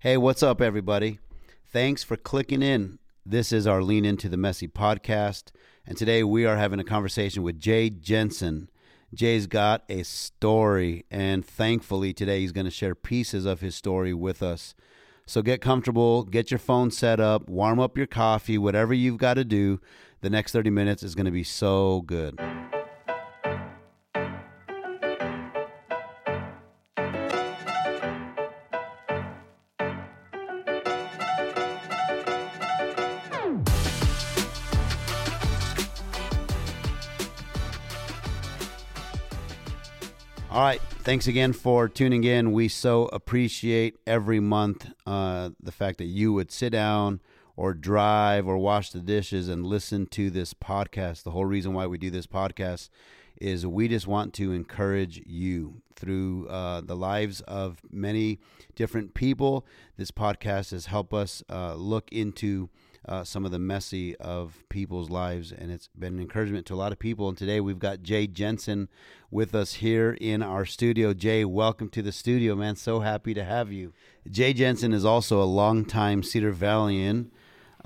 Hey, what's up, everybody? Thanks for clicking in. This is our Lean Into the Messy podcast, and today we are having a conversation with Jay Jensen. Jay's got a story, and thankfully, today he's going to share pieces of his story with us. So get comfortable, get your phone set up, warm up your coffee, whatever you've got to do. The next 30 minutes is going to be so good. Thanks again for tuning in. We so appreciate every month uh, the fact that you would sit down or drive or wash the dishes and listen to this podcast. The whole reason why we do this podcast is we just want to encourage you through uh, the lives of many different people. This podcast has helped us uh, look into uh, some of the messy of people's lives, and it's been an encouragement to a lot of people. And today we've got Jay Jensen with us here in our studio. Jay, welcome to the studio, man. So happy to have you. Jay Jensen is also a longtime Cedar Valleyan.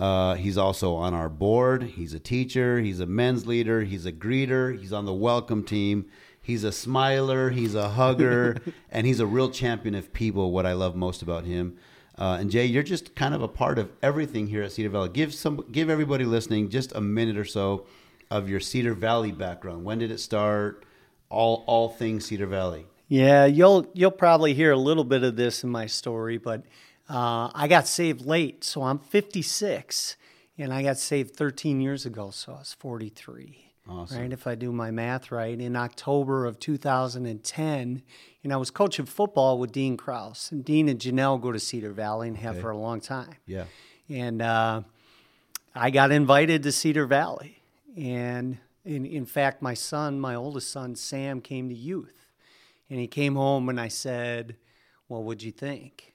Uh, he's also on our board. He's a teacher. He's a men's leader. He's a greeter. He's on the welcome team. He's a smiler. He's a hugger, and he's a real champion of people. What I love most about him. Uh, and Jay, you're just kind of a part of everything here at Cedar Valley. Give some, give everybody listening just a minute or so of your Cedar Valley background. When did it start? All, all things Cedar Valley. Yeah, you'll you'll probably hear a little bit of this in my story, but uh, I got saved late, so I'm 56, and I got saved 13 years ago, so I was 43. Awesome. Right, if I do my math right, in October of 2010, and I was coaching football with Dean Kraus, and Dean and Janelle go to Cedar Valley and have Okay. for a long time. Yeah. And uh, I got invited to Cedar Valley. And in, in fact, my son, my oldest son, Sam, came to youth. And he came home and I said, Well, what'd you think?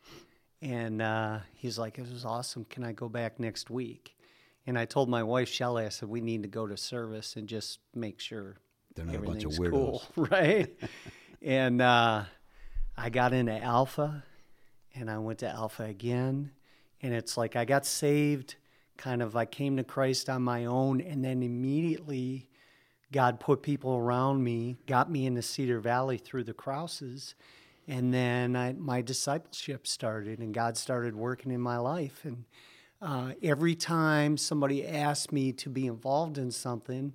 And uh, he's like, It was awesome. Can I go back next week? And I told my wife, Shelley, I said, We need to go to service and just make sure They're not a bunch of everything's cool, weirdos. right? and uh, I got into Alpha, and I went to Alpha again, and it's like I got saved. Kind of, I came to Christ on my own, and then immediately, God put people around me, got me into Cedar Valley through the Krauses, and then I, my discipleship started, and God started working in my life. And uh, every time somebody asked me to be involved in something,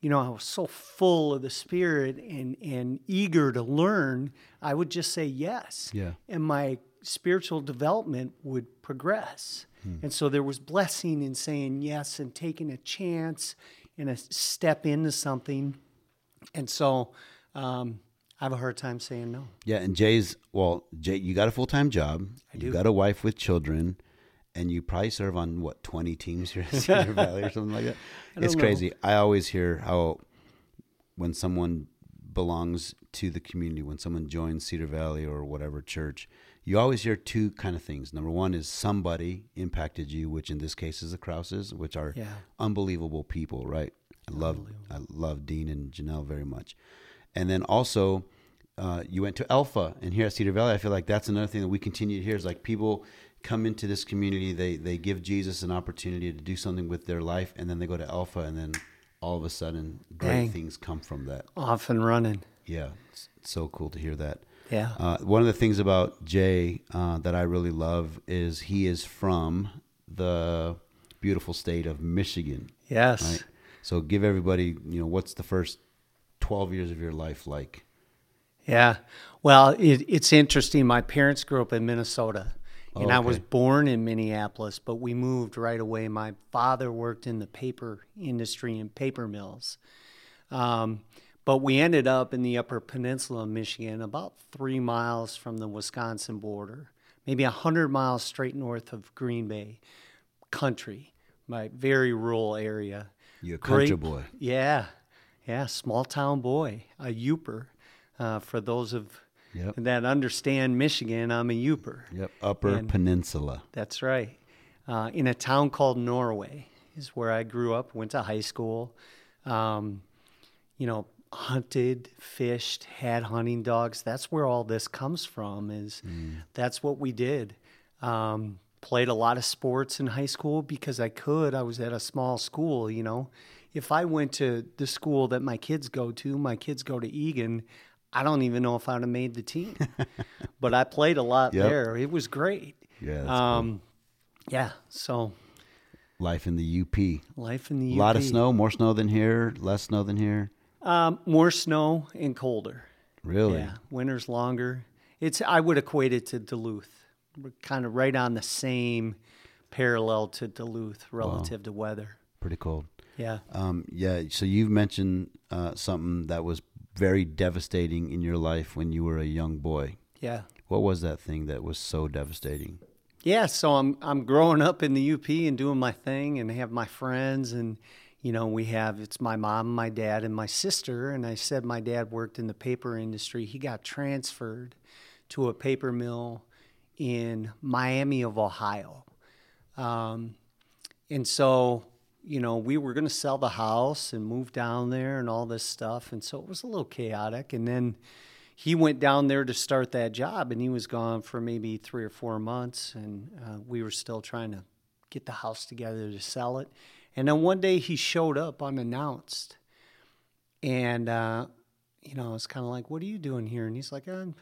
you know, I was so full of the Spirit and, and eager to learn, I would just say yes. Yeah. And my spiritual development would progress. And so there was blessing in saying yes and taking a chance and a step into something. And so um, I have a hard time saying no. Yeah. And Jay's, well, Jay, you got a full time job. You do. got a wife with children. And you probably serve on what, 20 teams here at Cedar Valley or something like that? It's know. crazy. I always hear how when someone belongs to the community, when someone joins Cedar Valley or whatever church, you always hear two kind of things. Number one is somebody impacted you, which in this case is the Krauses, which are Yeah. unbelievable people, right? I love I love Dean and Janelle very much. And then also uh, you went to Alpha and here at Cedar Valley, I feel like that's another thing that we continue to hear is like people come into this community, they they give Jesus an opportunity to do something with their life, and then they go to Alpha and then all of a sudden great Dang. things come from that. Off and running. Yeah. It's, it's so cool to hear that. Yeah. Uh, one of the things about Jay uh, that I really love is he is from the beautiful state of Michigan. yes. Right. So give everybody, you know, what's the first 12 years of your life like? Yeah. Well, it, it's interesting. My parents grew up in Minnesota, and Oh, I was born in Minneapolis, but we moved right away. My father worked in the paper industry and paper mills. Um, but we ended up in the Upper Peninsula of Michigan, about three miles from the Wisconsin border, maybe 100 miles straight north of Green Bay country, my very rural area. You a country Great- boy. Yeah, yeah, small town boy, a Yooper. Uh, for those of Yep. that understand Michigan, I'm a Yooper. Yep. Upper And- Peninsula. That's right. Uh, in a town called Norway is where I grew up, went to high school. Um, you know, hunted, fished, had hunting dogs. That's where all this comes from. Is that's what we did. Um, played a lot of sports in high school because I could. I was at a small school, you know. If I went to the school that my kids go to, my kids go to Eagan, I don't even know if I'd have made the team. but I played a lot Yep. there. It was great. Yeah, Um, yeah. So Life in the UP. life in the UP. A lot of snow, more snow than here, less snow than here. Um, more snow and colder. Really? Yeah, winter's longer. It's I would equate it to Duluth. We're kind of right on the same parallel to Duluth relative to weather. Pretty cold. Yeah. Um, yeah. So you've mentioned uh, something that was very devastating in your life when you were a young boy. Yeah. What was that thing that was so devastating? Yeah, so I'm I'm growing up in the UP and doing my thing and have my friends and you know, we have it's my mom, my dad and my sister and I said my dad worked in the paper industry. He got transferred to a paper mill in Miami of Ohio. Um, and so, you know, we were going to sell the house and move down there and all this stuff. And so it was a little chaotic. And then he went down there to start that job and he was gone for maybe three or four months. And uh, we were still trying to get the house together to sell it. And then one day he showed up unannounced. And, uh, you know, I was kind of like, what are you doing here? And he's like, I'm,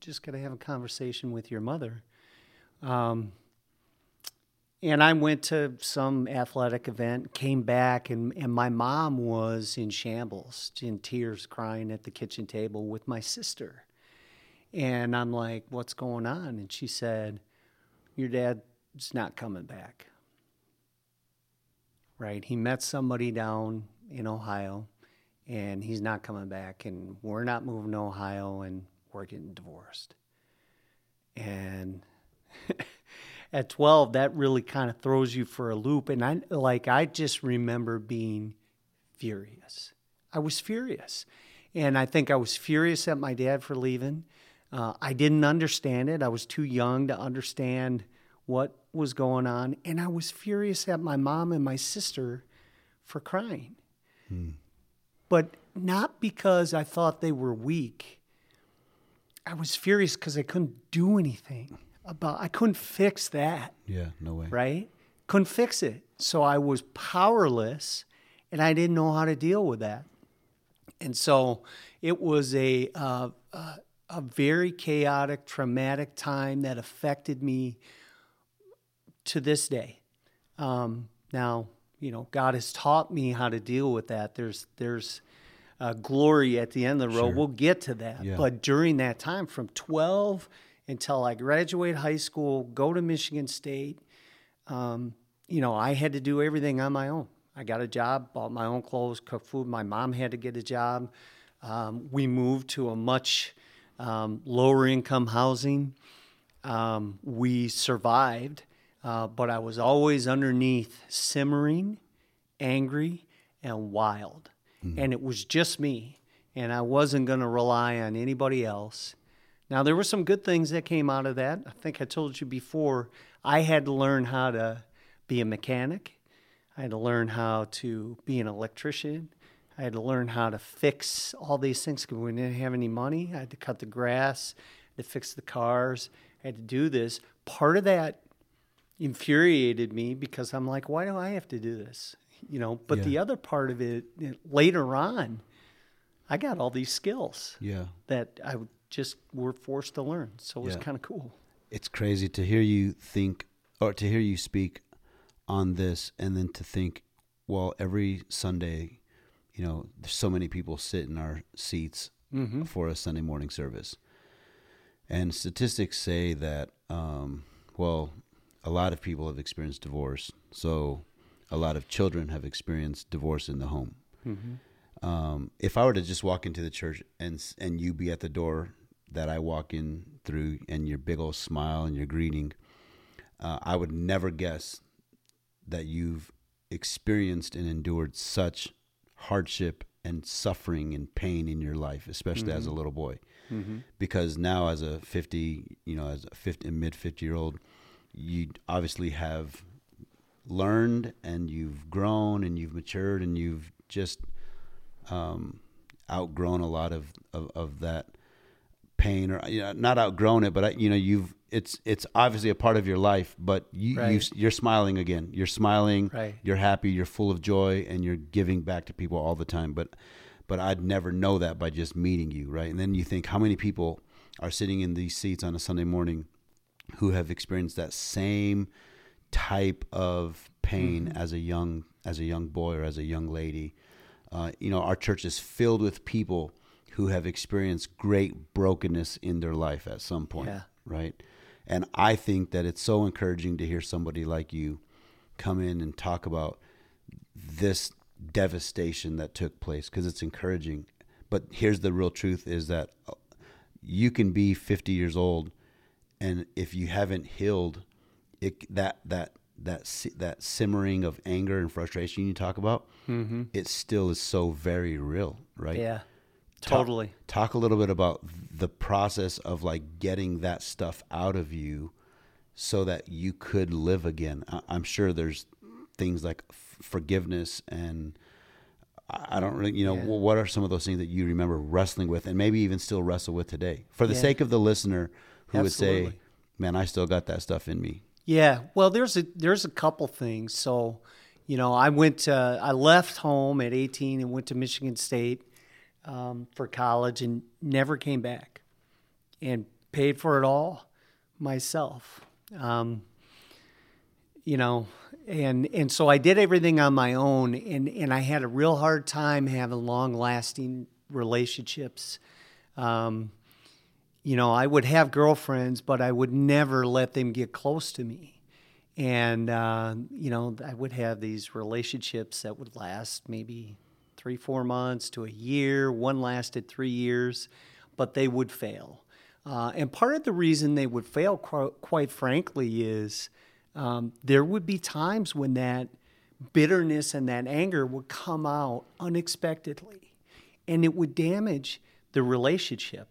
just going to have a conversation with your mother. Um, and I went to some athletic event, came back, and, and my mom was in shambles, in tears, crying at the kitchen table with my sister. And I'm like, what's going on? And she said, your dad's not coming back. Right? He met somebody down in Ohio, and he's not coming back, and we're not moving to Ohio, and we're getting divorced. And at 12 that really kind of throws you for a loop. And i like i just remember being furious. I was furious. And i think i was furious at my dad for leaving. Uh, i didn't understand it. I was too young to understand what was going on. And i was furious at my mom and my sister for crying. But not because i thought they were weak. I was furious because i couldn't do anything about i couldn't fix that Yeah, no way. right? Couldn't fix it. So I was powerless and I didn't know how to deal with that. And so it was a, uh, uh, a very chaotic, traumatic time that affected me to this day. Um, now, you know, God has taught me how to deal with that. There's, there's, uh, glory at the end of the road. Sure. We'll get to that. Yeah. But during that time, from 12 until I graduate high school, go to Michigan State, um, you know, I had to do everything on my own. I got a job, bought my own clothes, cooked food. My mom had to get a job. Um, we moved to a much um, lower income housing. Um, we survived, uh, but I was always underneath simmering, angry, and wild. And it was just me. And I wasn't going to rely on anybody else. Now, there were some good things that came out of that. I think I told you before, I had to learn how to be a mechanic. I had to learn how to be an electrician. I had to learn how to fix all these things because we didn't have any money. I had to cut the grass, to fix the cars. I had to do this. Part of that infuriated me because I'm like, why do I have to do this? You know, but Yeah. the other part of it later on, I got all these skills Yeah. that I would just were forced to learn. So it was Yeah. kind of cool. It's crazy to hear you think or to hear you speak on this and then to think, well, every Sunday, you know, there's so many people sit in our seats Mm-hmm. for a Sunday morning service. And statistics say that, um, well, a lot of people have experienced divorce. So a lot of children have experienced divorce in the home. Mm-hmm. Um, if I were to just walk into the church and and you be at the door that I walk in through, and your big old smile and your greeting, uh, I would never guess that you've experienced and endured such hardship and suffering and pain in your life, especially as a little boy. Mm-hmm. Because now, as a fifty, you know, as a fifty, mid fifty year old, you obviously have learned and you've grown and you've matured and you've just um, outgrown a lot of, of, of that pain or you know, not outgrown it, but I, you know you've it's it's obviously a part of your life. But you, Right. you you're smiling again. You're smiling. Right. You're happy. You're full of joy, and you're giving back to people all the time. But but I'd never know that by just meeting you, right? And then you think how many people are sitting in these seats on a Sunday morning who have experienced that same type of pain as a young as a young boy or as a young lady. Uh, you know, our church is filled with people who have experienced great brokenness in their life at some point, Yeah. right? And I think that it's so encouraging to hear somebody like you come in and talk about this devastation that took place because it's encouraging. But here's the real truth is that uh, you can be 50 years old and if you haven't healed it that that that that simmering of anger and frustration you talk about it still is so very real right Yeah. Talk- Totally. talk a little bit about the process of like getting that stuff out of you so that you could live again I- i'm sure there's things like f- forgiveness and I don't really, you know, Yeah. what are some of those things that you remember wrestling with and maybe even still wrestle with today? For the Yeah. sake of the listener who would say, man, I still got that stuff in me. Yeah, well, there's a there's a couple things. So, you know, I went to, I left home at 18 and went to Michigan State um, for college and never came back, and paid for it all myself. Um, you know, and and so I did everything on my own, and and I had a real hard time having long lasting relationships. Um, you know, I would have girlfriends, but I would never let them get close to me. And, uh, you know, I would have these relationships that would last maybe three, four months to a year. One lasted three years, but they would fail. Uh, and part of the reason they would fail, qu- quite frankly, is um, there would be times when that bitterness and that anger would come out unexpectedly and it would damage the relationship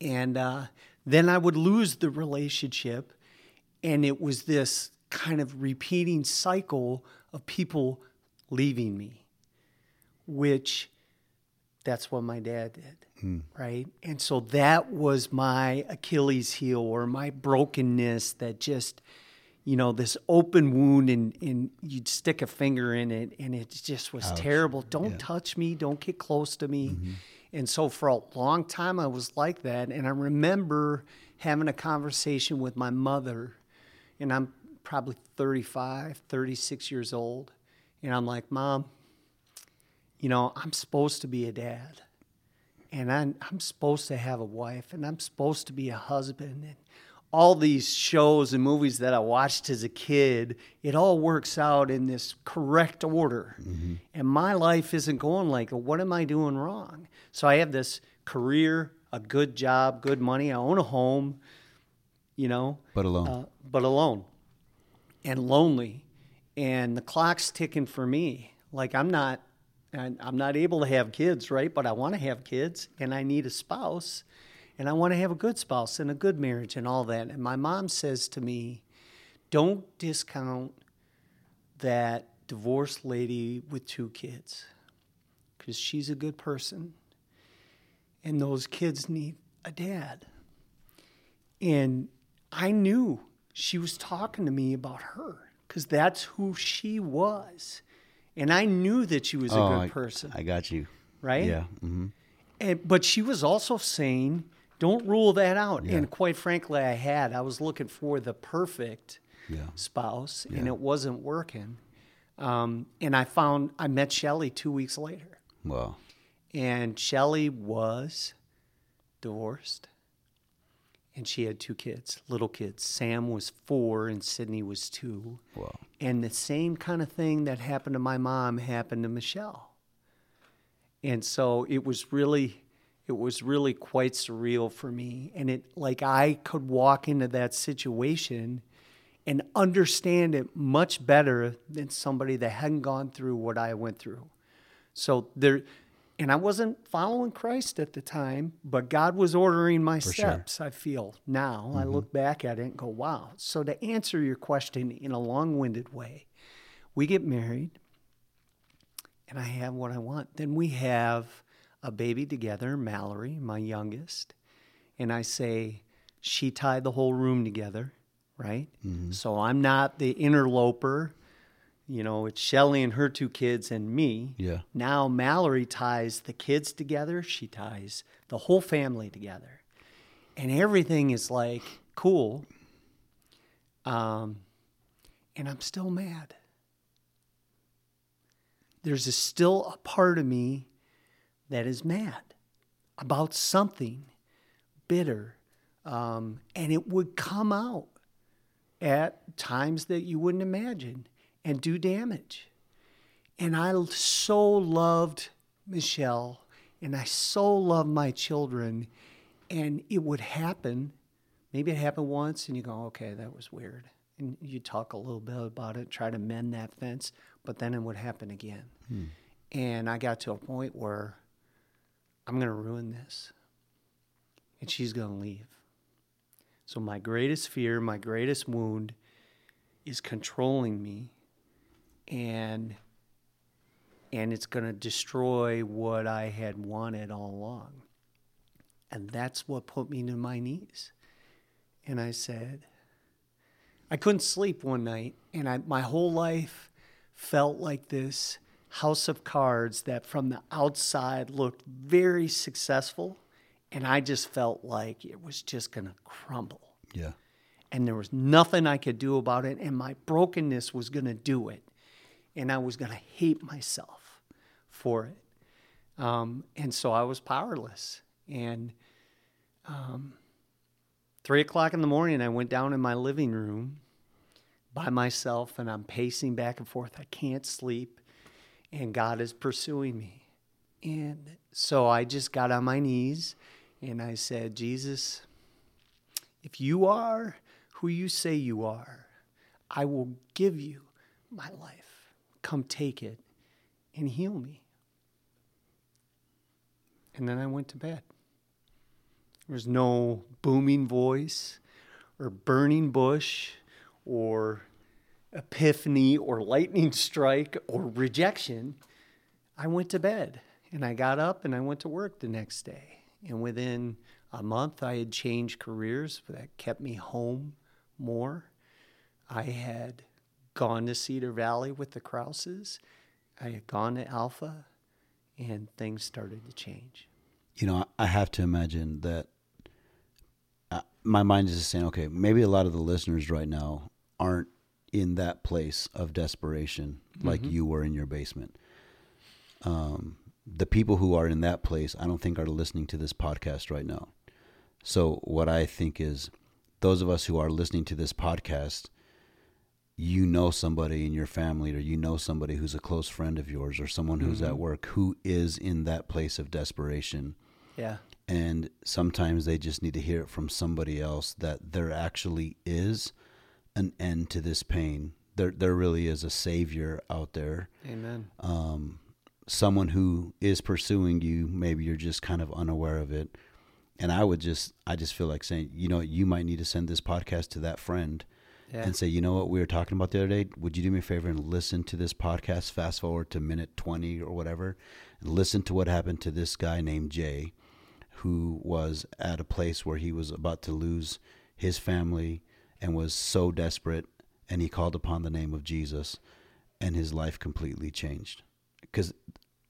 and uh, then I would lose the relationship, and it was this kind of repeating cycle of people leaving me, which that's what my dad did, hmm. right? And so that was my Achilles heel or my brokenness that just, you know, this open wound and, and you'd stick a finger in it and it just was terrible. Don't touch me, don't get close to me. Mm-hmm. And so for a long time I was like that. And I remember having a conversation with my mother, and I'm probably 35, 36 years old. And I'm like, Mom, you know, I'm supposed to be a dad and I'm, I'm supposed to have a wife and I'm supposed to be a husband and all these shows and movies that I watched as a kid, it all works out in this correct order. And my life isn't going like, what am I doing wrong? So I have this career, a good job, good money, I own a home, you know, But alone. uh, but alone and lonely and the clock's ticking for me like i'm not I- i'm not able to have kids right but i want to have kids and i need a spouse and i want to have a good spouse and a good marriage and all that and my mom says to me don't discount that divorced lady with two kids because she's a good person and those kids need a dad and I knew she was talking to me about her because that's who she was. And I knew that she was a Oh, good I- person, I got you. right? Yeah. Mm-hmm. And, but she was also saying, don't rule that out. And quite frankly, I had. I was looking for the perfect Yeah. spouse, and it wasn't working. Um, and I found, I met Shelly two weeks later. Well, And Shelly was divorced. And she had two kids, little kids. Sam was four and Sydney was two. well, And the same kind of thing that happened to my mom happened to Michelle. And so it was really it was really quite surreal for me and it like I could walk into that situation and understand it much better than somebody that hadn't gone through what I went through. So there and I wasn't following Christ at the time, but God was ordering my sure. steps, I feel. Now I mm-hmm. look back at it and go, wow. So to answer your question in a long-winded way, we get married and I have what I want. Then we have a baby together, Mallory, my youngest. and I say, she tied the whole room together, right? Mm-hmm. So I'm not the interloper. You know, it's Shelly and her two kids and me. Yeah. Now Mallory ties the kids together. She ties the whole family together. And everything is like cool. Um, and I'm still mad. There's a, still a part of me that is mad about something bitter. Um, and it would come out at times that you wouldn't imagine and do damage. And I so loved Michelle and I so loved my children. And it would happen. Maybe it happened once and you go, okay, that was weird. And you talk a little bit about it, try to mend that fence, but then it would happen again. Hmm. And I got to a point where I'm going to ruin this. And she's going to leave. So, my greatest fear, my greatest wound is controlling me and and it's going to destroy what I had wanted all along. And that's what put me to my knees. And I said, I couldn't sleep one night, and I, my whole life felt like this house of cards that from the outside looked very successful, and I just felt like it was just going to crumble. Yeah. And there was nothing I could do about it, and my brokenness was going to do it. And I was going to hate myself for it. Um, and so I was powerless. And um, three o'clock in the morning, I went down in my living room by myself and I'm pacing back and forth. I can't sleep, and God is pursuing me. And so I just got on my knees and I said, Jesus, if you are who you say you are, I will give you my life. Come take it and heal me. And then I went to bed. There was no booming voice or burning bush or epiphany or lightning strike or rejection. I went to bed and I got up and I went to work the next day. And within a month, I had changed careers that kept me home more. I had gone to Cedar Valley with the Krauses. I had gone to Alpha, and things started to change. You know, I have to imagine that uh, my mind is just saying, okay, maybe a lot of the listeners right now aren't in that place of desperation like you were in your basement. Um, the people who are in that place, I don't think are listening to this podcast right now. So, what I think is, those of us who are listening to this podcast, you know somebody in your family, or you know somebody who's a close friend of yours, or someone who's at work who is in that place of desperation Yeah. and sometimes they just need to hear it from somebody else that there actually is an end to this pain. There, there really is a savior out there. Amen. Um, someone who is pursuing you. Maybe you're just kind of unaware of it. And I would just, I just feel like saying, you know, you might need to send this podcast to that friend Yeah. and say, you know what we were talking about the other day? Would you do me a favor and listen to this podcast, fast forward to minute 20 or whatever, and listen to what happened to this guy named Jay, who was at a place where he was about to lose his family and was so desperate, and he called upon the name of Jesus, and his life completely changed. Because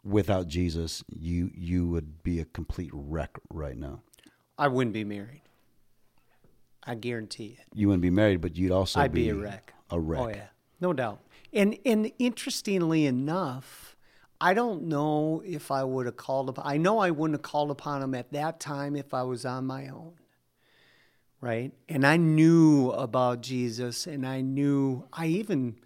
without Jesus, you you would be a complete wreck right now. I wouldn't be married. I guarantee it. You wouldn't be married, but you'd also I'd be a wreck. A oh, wreck. Oh yeah, no doubt. And and interestingly enough, I don't know if I would have called upon. I know I wouldn't have called upon him at that time if I was on my own. Right, and I knew about Jesus, and I knew I even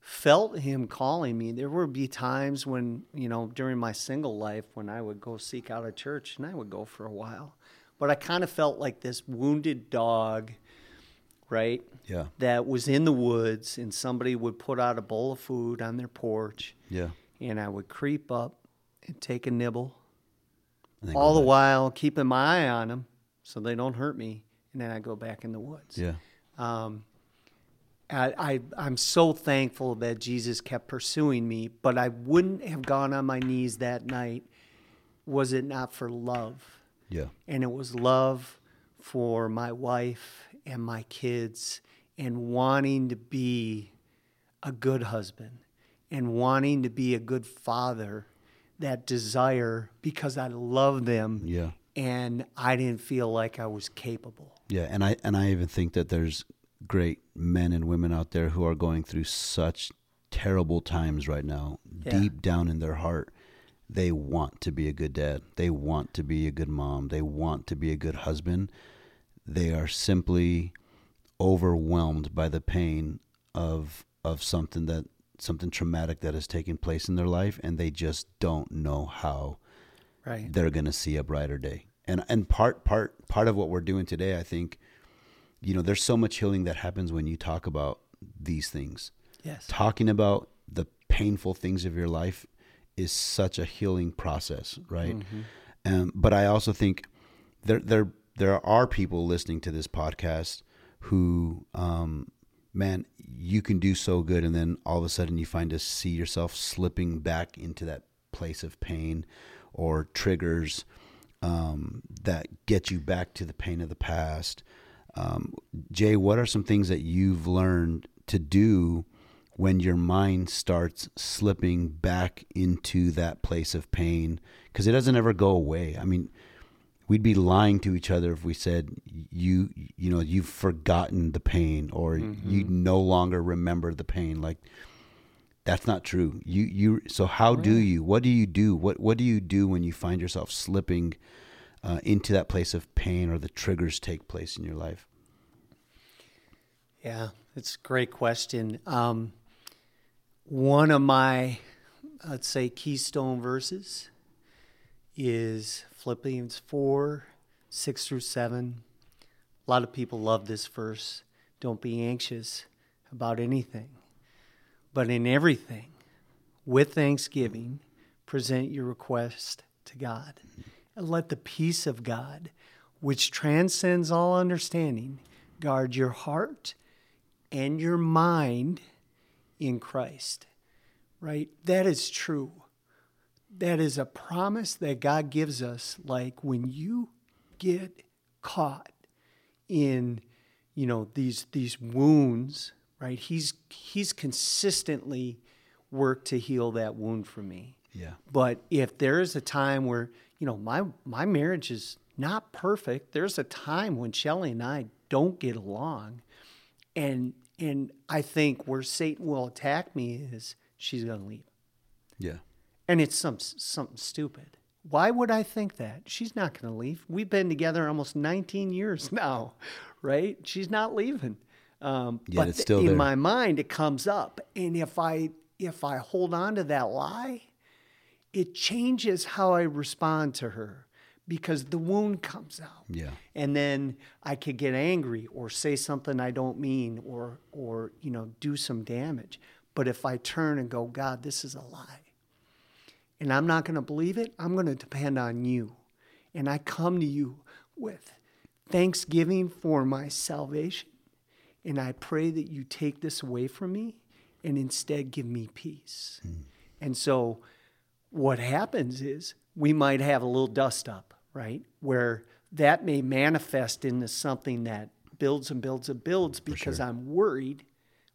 felt him calling me. There would be times when you know during my single life when I would go seek out a church, and I would go for a while, but I kind of felt like this wounded dog. Right, Yeah. that was in the woods and somebody would put out a bowl of food on their porch Yeah. and I would creep up and take a nibble all the back. while keeping my eye on them so they don't hurt me and then I go back in the woods. Yeah. Um, I, I I'm so thankful that Jesus kept pursuing me, but I wouldn't have gone on my knees that night was it not for love. Yeah. And it was love for my wife and my kids and wanting to be a good husband and wanting to be a good father, that desire because I love them Yeah. and I didn't feel like I was capable. Yeah, and I and I even think that there's great men and women out there who are going through such terrible times right now. Yeah. Deep down in their heart, they want to be a good dad. They want to be a good mom. They want to be a good husband. They are simply overwhelmed by the pain of of something that something traumatic that has taken place in their life and they just don't know how Right. they're going to see a brighter day. And and part part part of what we're doing today, I think, you know, there's so much healing that happens when you talk about these things. Yes. Talking about the painful things of your life is such a healing process, right? Um, but I also think there there there are people listening to this podcast who, um, man, you can do so good, and then all of a sudden you find to see yourself slipping back into that place of pain or triggers um, that get you back to the pain of the past. Um, Jay, what are some things that you've learned to do when your mind starts slipping back into that place of pain? Because it doesn't ever go away. I mean, we'd be lying to each other if we said you you know you've forgotten the pain or you no longer remember the pain like that's not true you you so how do you what do you do what what do you do when you find yourself slipping uh, into that place of pain or the triggers take place in your life Yeah, it's a great question. Um, one of my, let's say, keystone verses is Philippians 4 6 through 7. A lot of people love this verse. Don't be anxious about anything, but in everything, with thanksgiving, present your request to God. And let the peace of God, which transcends all understanding, guard your heart and your mind in Christ. Right? That is true. That is a promise that God gives us. Like when you get caught in, you know, these these wounds, right? He's he's consistently worked to heal that wound for me. yeah But if there is a time where, you know, my my marriage is not perfect, there's a time when Shelly and I don't get along. And and I think where Satan will attack me is she's going to leave. yeah And it's some something stupid. Why would I think that? She's not going to leave. We've been together almost 19 years now, right? She's not leaving. Um, Yet but in there. my mind, it comes up, and if I if I hold on to that lie, it changes how I respond to her because the wound comes out. Yeah. And then I could get angry or say something I don't mean or or you know do some damage. But if I turn and go, God, this is a lie, and I'm not going to believe it, I'm going to depend on you, and I come to you with thanksgiving for my salvation, and I pray that you take this away from me, and instead give me peace. Hmm. And so what happens is we might have a little dust up, right? Where that may manifest into something that builds and builds and builds because I'm worried,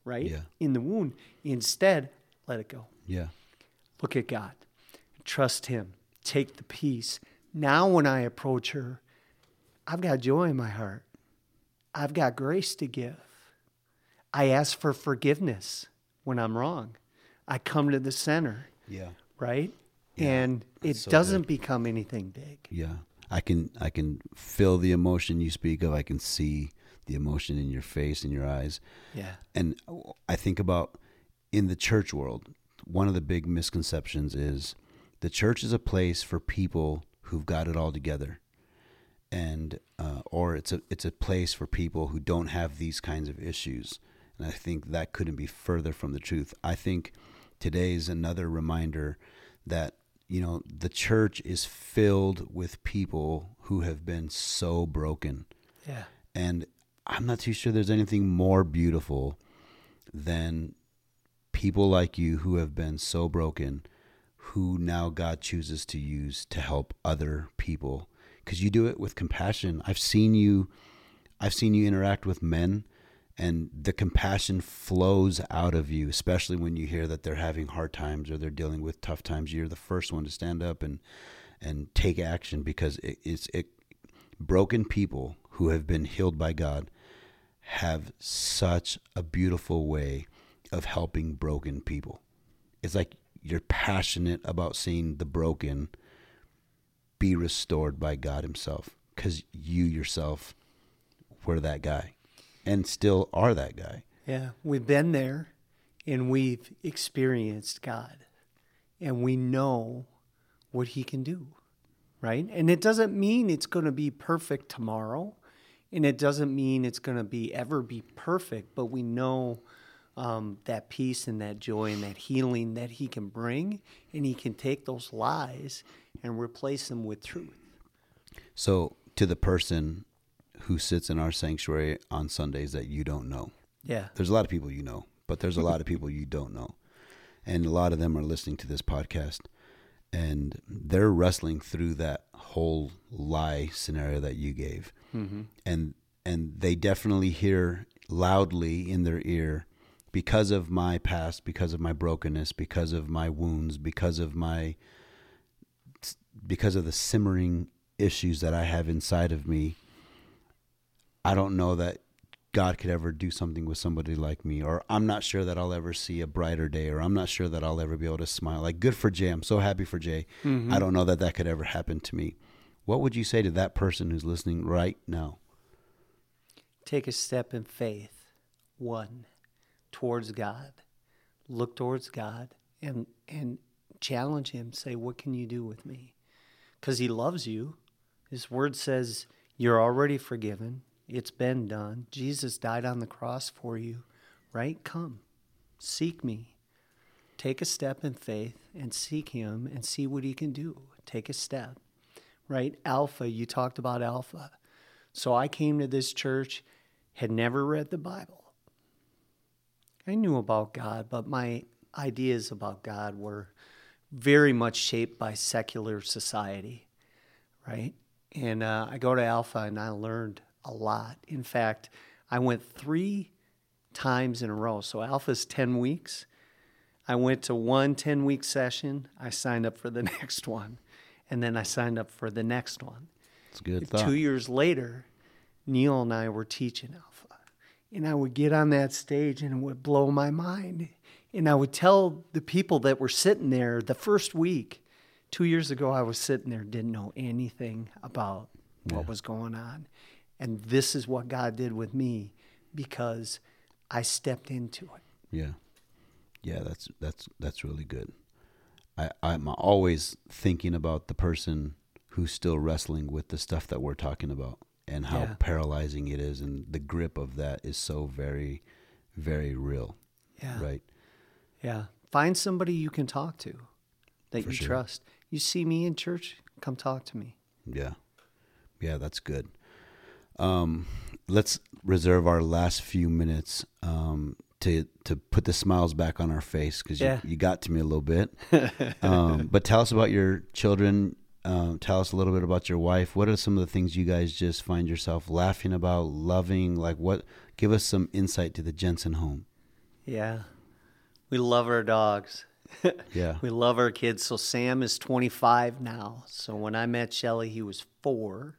right? Yeah. In the wound. Instead, let it go. yeah Look at God. Trust Him. Take the peace. Now, when I approach her, I've got joy in my heart. I've got grace to give. I ask for forgiveness when I'm wrong. I come to the center yeah right? Yeah, and it so doesn't good. become anything big. Yeah. I can I can feel the emotion you speak of. I can see the emotion in your face and your eyes. Yeah. And I think about in the church world, one of the big misconceptions is the church is a place for people who've got it all together. And uh, or it's a it's a place for people who don't have these kinds of issues. And I think that couldn't be further from the truth. I think today is another reminder that you know the church is filled with people who have been so broken Yeah. and I'm not too sure there's anything more beautiful than people like you who have been so broken, who now God chooses to use to help other people because you do it with compassion. I've seen you, I've seen you interact with men, and the compassion flows out of you, especially when you hear that they're having hard times or they're dealing with tough times. You're the first one to stand up and and take action because it, it's it. Broken people who have been healed by God have such a beautiful way of helping broken people. It's like you're passionate about seeing the broken be restored by God Himself because you yourself were that guy and still are that guy. Yeah, we've been there and we've experienced God and we know what He can do, right? And it doesn't mean it's going to be perfect tomorrow and it doesn't mean it's going to be ever be perfect, but we know um, that peace and that joy and that healing that He can bring, and He can take those lies and replace them with truth. So, to the person who sits in our sanctuary on Sundays that you don't know, Yeah. there's a lot of people you know, but there's a lot of people you don't know. And a lot of them are listening to this podcast and they're wrestling through that whole lie scenario that you gave. Mm-hmm. And and they definitely hear loudly in their ear because of my past, because of my brokenness, because of my wounds, because of my because of the simmering issues that I have inside of me. I don't know that God could ever do something with somebody like me, or I'm not sure that I'll ever see a brighter day, or I'm not sure that I'll ever be able to smile. Like, good for Jay. I'm so happy for Jay. Mm-hmm. I don't know that that could ever happen to me. What would you say to that person who's listening right now? Take a step in faith, one, towards God. Look towards God and and challenge Him. Say, "What can you do with me?" Because He loves you. His Word says you're already forgiven. It's been done. Jesus died on the cross for you, right? Come, seek me. Take a step in faith and seek Him and see what He can do. Take a step, right? Alpha. You talked about Alpha. So I came to this church, had never read the Bible. I knew about God, but my ideas about God were very much shaped by secular society, right? And uh, I go to Alpha and I learned a lot. In fact, I went three times in a row. So Alpha's 10 weeks. I went to one 10 week session. I signed up for the next one. And then I signed up for the next one. It's good thought. Two years later, Neil and I were teaching Alpha. And I would get on that stage and it would blow my mind. And I would tell the people that were sitting there the first week, two years ago, I was sitting there, didn't know anything about what was going on. And this is what God did with me because I stepped into it. Yeah, yeah, that's that's that's really good. I I'm always thinking about the person who's still wrestling with the stuff that we're talking about and how Yeah. paralyzing it is, and the grip of that is so very, very real. Yeah. Right. Yeah. Find somebody you can talk to that For you sure. trust. You see me in church, come talk to me. Yeah. Yeah, that's good. Um, let's reserve our last few minutes um, to to put the smiles back on our face because Yeah. you, you got to me a little bit. um, but tell us about your children. Um, tell us a little bit about your wife. What are some of the things you guys just find yourself laughing about, loving? Like what? Give us some insight to the Jensen home. Yeah. We love our dogs. Yeah. We love our kids. So Sam is 25 now. So when I met Shelly, he was four.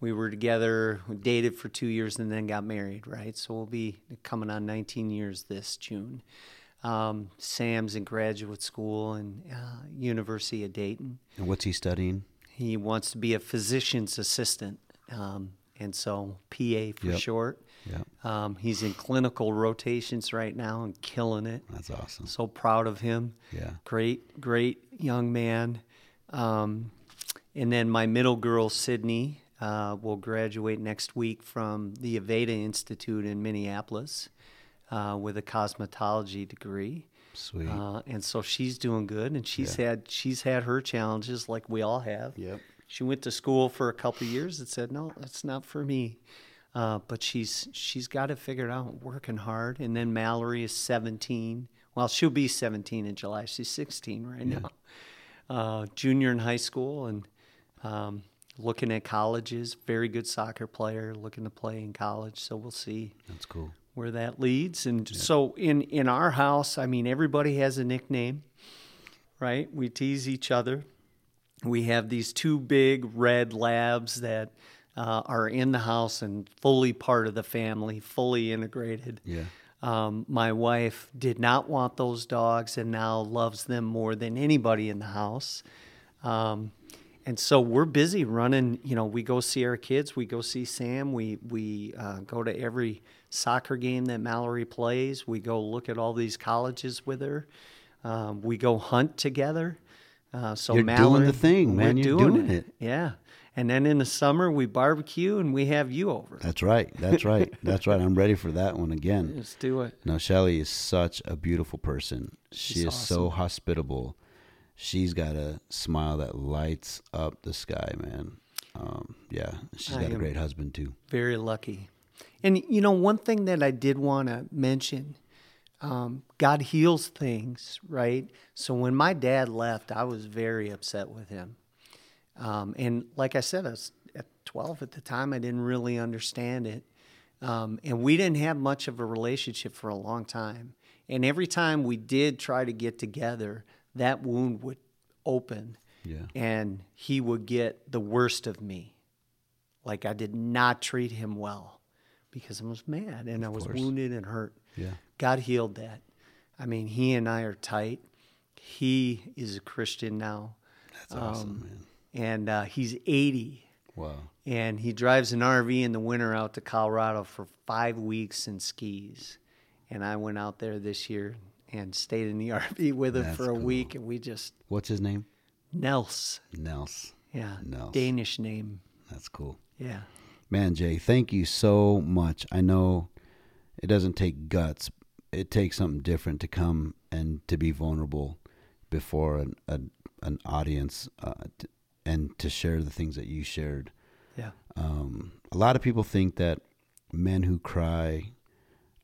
We were together, we dated for two years, and then got married, right? So we'll be coming on 19 years this June. Um, Sam's in graduate school and uh, University of Dayton. And what's he studying? He wants to be a physician's assistant, um, and so PA for Yep. short. Yeah, Um, he's in clinical rotations right now and killing it. that's awesome. So proud of him. Yeah. Great, great young man. Um, and then my middle girl, Sydney, uh, will graduate next week from the Aveda Institute in Minneapolis uh, with a cosmetology degree. Sweet. Uh, and so she's doing good, and she's had she's had her challenges like we all have. Yep. She went to school for a couple of years and said, "No, that's not for me." Uh, but she's she's got it figured out, working hard. And then Mallory is 17. Well, she'll be 17 in July. She's 16 right now. Uh, junior in high school, and um, looking at colleges. Very good soccer player, looking to play in college. So we'll see That's cool. where that leads. And so in in our house, I mean, everybody has a nickname, right? We tease each other. We have these two big red labs that uh, are in the house and fully part of the family, fully integrated. Yeah. Um, my wife did not want those dogs and now loves them more than anybody in the house. Um, and so we're busy running. You know, we go see our kids. We go see Sam. We we uh, go to every soccer game that Mallory plays. We go look at all these colleges with her. Um, we go hunt together. Uh, so You're doing the thing, man. You're doing it. Yeah. And then in the summer we barbecue and we have you over. That's right. That's right. That's right. I'm ready for that one again. Let's do it. Now Shelly is such a beautiful person. She She's is so hospitable. She's got a smile that lights up the sky, man. Um, yeah, she's I got a great husband too. Very lucky. And you know, one thing that I did want to mention, um, God heals things, right? So when my dad left, I was very upset with him. Um, and like I said, I was at 12 at the time. I didn't really understand it. Um, and we didn't have much of a relationship for a long time. And every time we did try to get together, that wound would open Yeah. and he would get the worst of me. Like I did not treat him well because I was mad and I was course. wounded and hurt. Yeah. God healed that. I mean, he and I are tight. He is a Christian now, That's awesome, man. and uh, he's 80. Wow. And he drives an RV in the winter out to Colorado for five weeks and skis. And I went out there this year and stayed in the RV with him That's for a cool. week, and we just What's his name? Nels, Nels. yeah, Nels. Danish name, That's cool. yeah. Man, Jay, thank you so much. I know it doesn't take guts. It takes something different to come and to be vulnerable before an an, an audience uh, t- and to share the things that you shared. Yeah. Um, a lot of people think that men who cry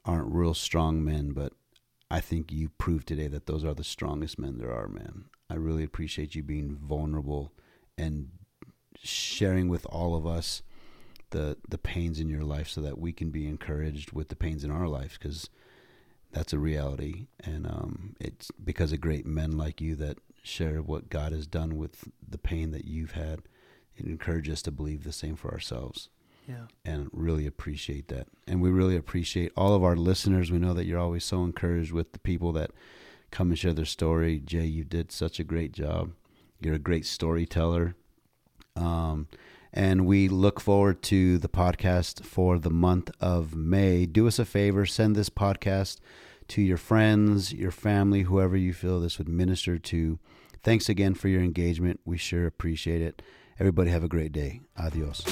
aren't real strong men, but I think you proved today that those are the strongest men there are, man. I really appreciate you being vulnerable and sharing with all of us the the pains in your life so that we can be encouraged with the pains in our lives because that's a reality and um, it's because of great men like you that share what God has done with the pain that you've had it encourages us to believe the same for ourselves And really appreciate that. And we really appreciate all of our listeners. We know that you're always so encouraged with the people that come and share their story. Jay, you did such a great job. You're a great storyteller. Um, and we look forward to the podcast for the month of May. Do us a favor, send this podcast to your friends, your family, whoever you feel this would minister to. Thanks again for your engagement. We sure appreciate it. Everybody have a great day. Adios.